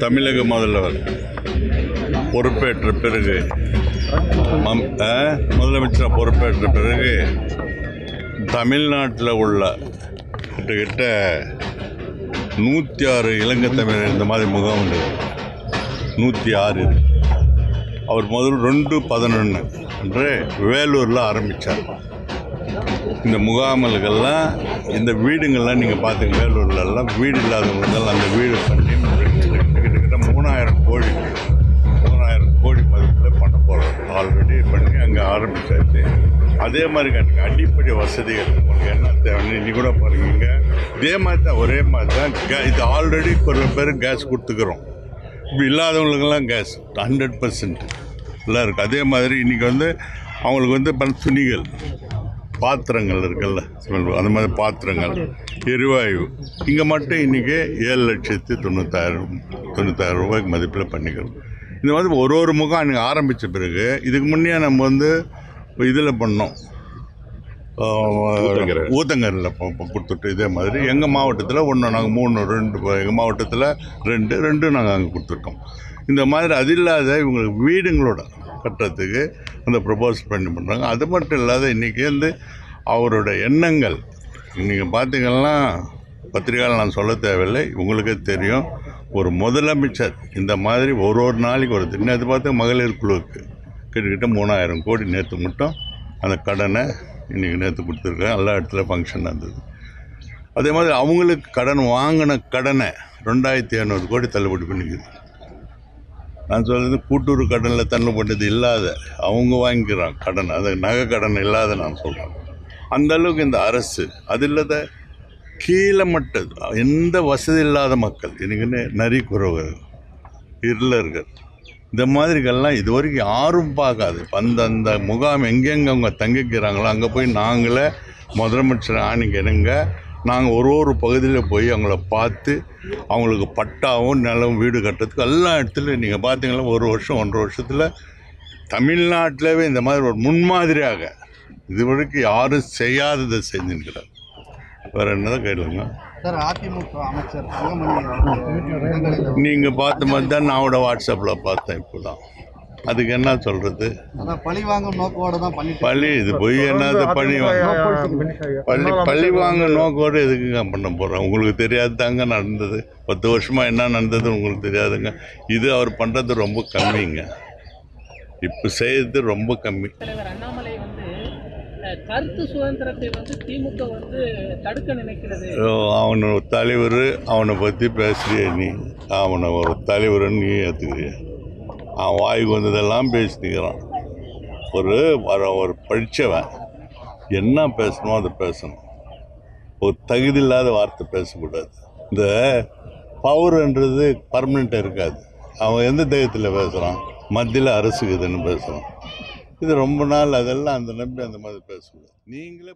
தமிழக முதல்வர் பொறுப்பேற்ற பிறகு மம் முதலமைச்சர் பொறுப்பேற்ற பிறகு தமிழ்நாட்டில் உள்ள கிட்டத்தட்ட நூற்றி ஆறு இலங்கை தமிழர் இந்த மாதிரி முகாம் உண்டு. நூற்றி ஆறு அவர் முதல் ரெண்டு பதினொன்று என்று வேலூரில் ஆரம்பித்தார் இந்த முகாமல்கள்லாம் இந்த வீடுங்கள்லாம் நீங்கள் பார்த்துங்க வேலூர்லலாம் வீடு இல்லாதவங்களுக்கெல்லாம் அந்த வீடு பண்ணி கோழி மூணாயிரம் கோடி மதிப்பில் பண்ண போகிறோம் ஆல்ரெடி பண்ணி அங்கே ஆரம்பிச்சாச்சு. அதே மாதிரி கணக்கு அடிப்படை வசதிகள் உங்களுக்கு என்ன தேவைன்னு இன்னி கூட பாருங்க இதே மாதிரி தான் ஒரே மாதிரி தான் கே இது ஆல்ரெடி ஒரு பேர் கேஸ் கொடுத்துக்கிறோம். இப்போ இல்லாதவங்களுக்கெல்லாம் கேஸ் ஹண்ட்ரட் பர்சன்ட் எல்லாம் இருக்குது அதே மாதிரி இன்றைக்கி வந்து அவங்களுக்கு வந்து பல துணிகள். பாத்திரங்கள் இருக்குல்ல அந்த மாதிரி பாத்திரங்கள். எரிவாயு. இங்கே மட்டும் இன்றைக்கி ஏழு லட்சத்து தொண்ணூத்தாயிரம் தொண்ணூத்தாயிரம் ரூபாய்க்கு மதிப்பில் பண்ணிக்கிறோம். இந்த மாதிரி ஒரு ஒரு முகம் அன்றைக்கி ஆரம்பித்த பிறகு இதுக்கு முன்னே நம்ம வந்து இதில் பண்ணோம். ஊத்தங்கரை. ஊத்தங்கரில். கொடுத்துட்டு இதே மாதிரி எங்கள் மாவட்டத்தில் ஒன்று நாங்கள் மூணு ரெண்டு எங்கள் மாவட்டத்தில் ரெண்டு ரெண்டு நாங்கள் அங்கே கொடுத்துருக்கோம். இந்த மாதிரி அது இல்லாத இவங்களுக்கு வீடுங்களோட கட்டுறதுக்கு அந்த ப்ரப்போஸ் பண்ணி பண்ணுறாங்க அது மட்டும் இல்லாத இன்றைக்கி வந்து அவரோட எண்ணங்கள். நீங்கள் பார்த்தீங்கன்னா பத்திரிகையால் நான் சொல்ல தேவையில்லை. உங்களுக்கே தெரியும். ஒரு முதலமைச்சர் இந்த மாதிரி ஒரு ஒரு நாளைக்கு ஒரு நேற்று பார்த்து மகளிர் குழுவுக்கு கிட்டத்தட்ட மூணாயிரம் கோடி நேற்று மட்டும் அந்த கடனை இன்றைக்கி நேற்று கொடுத்துருக்கேன் எல்லா இடத்துல ஃபங்க்ஷன் நடந்தது. அதே மாதிரி அவங்களுக்கு கடன் வாங்கின கடனை ரெண்டாயிரத்தி ஐநூறு கோடி தள்ளுபடி பண்ணிக்குது. நான் சொல்கிறது கூட்டுறவு கடனில் தள்ளுபட்டது இல்லாத அவங்க வாங்கிக்கிறான் கடன் அது நகை கடன் இல்லாத நான் சொல்கிறேன் அந்த அளவுக்கு இந்த அரசு அது இல்லாத கீழே மட்டது எந்த வசதி இல்லாத மக்கள் எனக்கு நரி குறவர்கள் இருளர்கள் இந்த மாதிரிகள்லாம் இது வரைக்கும் யாரும் பார்க்காது. அந்த அந்த முகாம் எங்கெங்கே அவங்க தங்கிக்கிறாங்களோ அங்கே போய் நாங்களே முதலமைச்சர் ஆணைக்கு இணங்க நாங்கள் ஒரு ஒரு பகுதியில் போய் அவங்கள பார்த்து அவங்களுக்கு பட்டாவும் நிலம் வீடு கட்டுறதுக்கு எல்லா இடத்துலையும் நீங்கள் பார்த்தீங்களா ஒரு வருஷம் ஒன்றரை வருஷத்தில் தமிழ்நாட்டிலவே இந்த மாதிரி ஒரு முன்மாதிரியாக இது வரைக்கும் யாரும் செய்யாததை செஞ்சுருக்கிறார். வேறு என்னதான் கேளுங்க. நீங்கள் பார்த்த மாதிரி தான் நான் கூட வாட்ஸ்அப்பில் பார்த்தேன் இப்போ தான் அதுக்கு என்ன சொல்கிறது அதான் பழி வாங்கும் நோக்கோட தான் பண்ணிட்டு பழி இது போய் என்னது பழி வாங்க பள்ளி பழி வாங்க நோக்கோடு எதுக்குங்க பண்ண போகிறோம் உங்களுக்கு தெரியாது தாங்க நடந்தது. பத்து வருஷமாக என்ன நடந்தது உங்களுக்கு தெரியாதுங்க. இது அவர் பண்ணுறது ரொம்ப கம்மிங்க. இப்போ செய்யறது ரொம்ப கம்மி. கருத்து சுதந்திரத்தை வந்து திமுக வந்து தடுக்க நினைக்கிறது. அவனை ஒரு தலைவர் அவனை பற்றி பேசுறிய நீ. அவனை ஒரு தலைவர்னு நீ ஏற்றுக்கிறிய அவன் வாய்க்கு வந்ததெல்லாம் பேசினுக்கிறான் ஒரு வர- ஒரு படித்தவன் என்ன பேசணுமோ அதை பேசணும். ஒரு தகுதி இல்லாத வார்த்தை பேசக்கூடாது. இந்த பவர்ன்றது பர்மனெண்ட்டாக இருக்காது. அவன் எந்த தைரியத்தில் பேசுகிறான் மத்தியில் அரசுக்குதுன்னு பேசுகிறான் இது ரொம்ப நாள் அதெல்லாம் அந்த நம்பி அந்த மாதிரி பேசக்கூடாது. நீங்களே